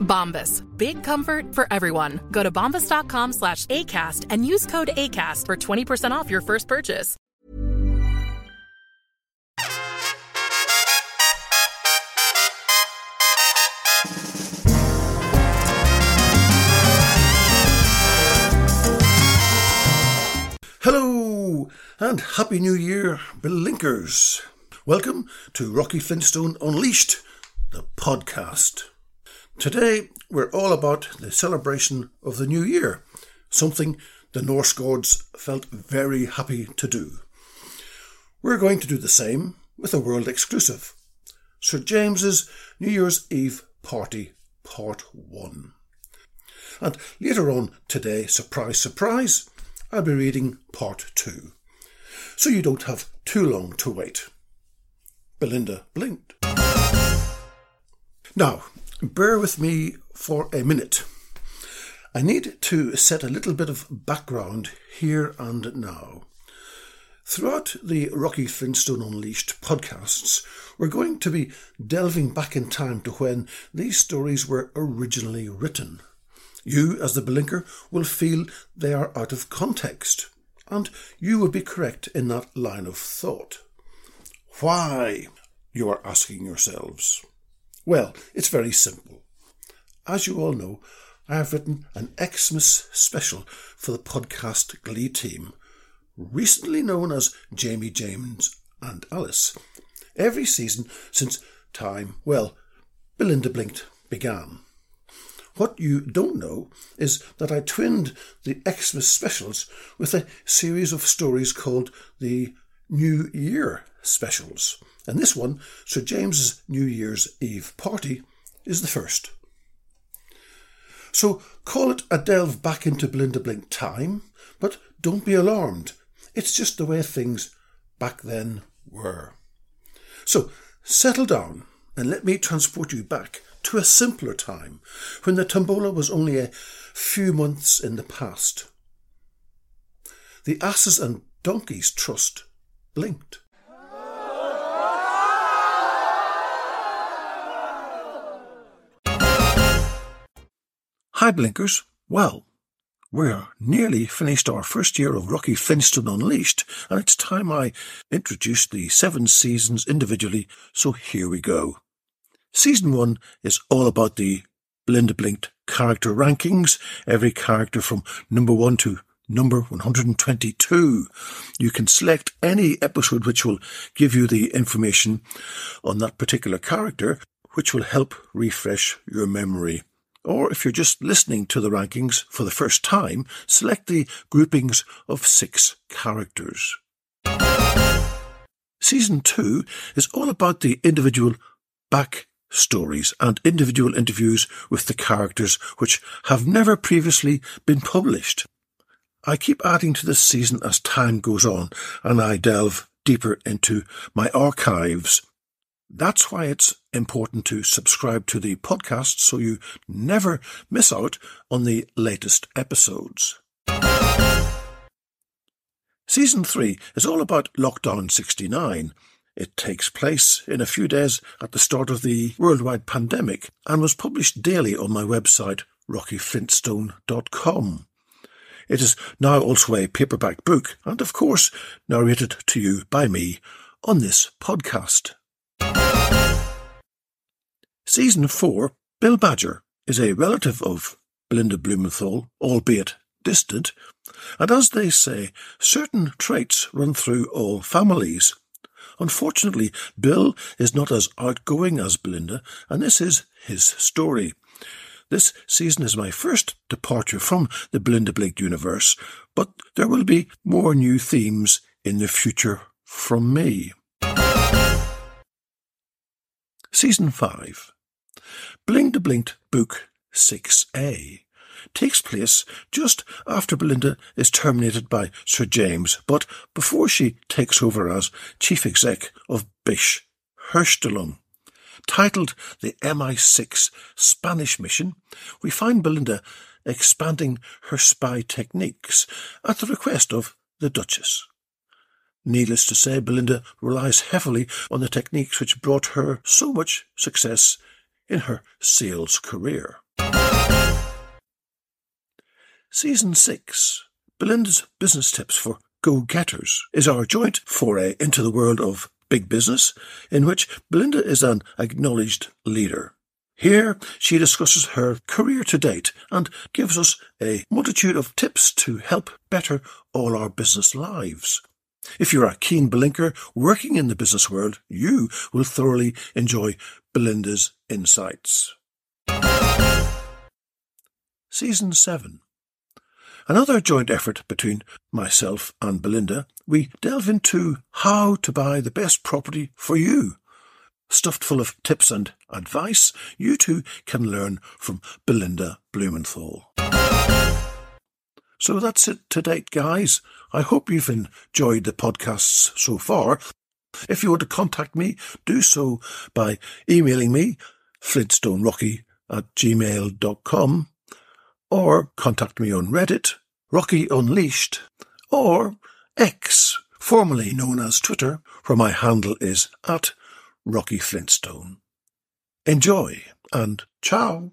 Bombas. Big comfort for everyone. Go to bombas.com slash ACAST and use code ACAST for 20% off your first purchase. Hello and Happy New Year, Blinkers. Welcome to Rocky Flintstone Unleashed, the podcast. Today we're all about the celebration of the new year, something the Norse gods felt very happy to do. We're going to do the same with a world exclusive Sir James's New Year's Eve Party Part 1. And later on today, surprise, surprise, I'll be reading Part 2. So you don't have too long to wait. Belinda blinked. Now, bear with me for a minute. I need to set a little bit of background here and now. Throughout the Rocky Flintstone Unleashed podcasts, we're going to be delving back in time to when these stories were originally written. You, as the blinker, will feel they are out of context, and you would be correct in that line of thought. Why? You are asking yourselves. Well, it's very simple. As you all know, I have written an Xmas special for the podcast Glee team, recently known as Jamie James and Alice, every season since time, well, Belinda Blinked began. What you don't know is that I twinned the Xmas specials with a series of stories called the New Year specials. And this one, Sir James's New Year's Eve party, is the first. So call it a delve back into Belinda Blink time, but don't be alarmed. It's just the way things back then were. So settle down and let me transport you back to a simpler time when the tombola was only a few months in the past. The Asses and Donkeys Trust blinked. Hi, Blinkers. Well, we're nearly finished our first year of Rocky Flintstone Unleashed, and it's time I introduced the seven seasons individually, so here we go. Season one is all about the Belinda Blinked character rankings, every character from number one to number 122. You can select any episode which will give you the information on that particular character, which will help refresh your memory. Or if you're just listening to the rankings for the first time, select the groupings of six characters. Season 2 is all about the individual back stories and individual interviews with the characters which have never previously been published. I keep adding to this season as time goes on and I delve deeper into my archives. That's why it's important to subscribe to the podcast so you never miss out on the latest episodes. Season 3 is all about Lockdown 69. It takes place in a few days at the start of the worldwide pandemic and was published daily on my website, rockyflintstone.com. It is now also a paperback book and, of course, narrated to you by me on this podcast. Season 4, Bill Badger, is a relative of Belinda Blumenthal, albeit distant, and as they say, certain traits run through all families. Unfortunately, Bill is not as outgoing as Belinda, and this is his story. This season is my first departure from the Belinda Blake universe, but there will be more new themes in the future from me. Season 5 Belinda Blinked Book 6A takes place just after Belinda is terminated by Sir James, but before she takes over as chief exec of Bish Herstellung. Titled The MI6 Spanish Mission, we find Belinda expanding her spy techniques at the request of the Duchess. Needless to say, Belinda relies heavily on the techniques which brought her so much success in her sales career. Season 6 Belinda's Business Tips for Go Getters is our joint foray into the world of big business, in which Belinda is an acknowledged leader. Here, she discusses her career to date and gives us a multitude of tips to help better all our business lives. If you're a keen blinker working in the business world, you will thoroughly enjoy Belinda's insights. Season 7 Another joint effort between myself and Belinda, we delve into how to buy the best property for you. Stuffed full of tips and advice, you too can learn from Belinda Blumenthal. So that's it to date, guys. I hope you've enjoyed the podcasts so far. If you want to contact me, do so by emailing me, flintstonerocky at gmail.com or contact me on Reddit, Rocky Unleashed, or X, formerly known as Twitter, where my handle is at Rocky Flintstone. Enjoy and ciao.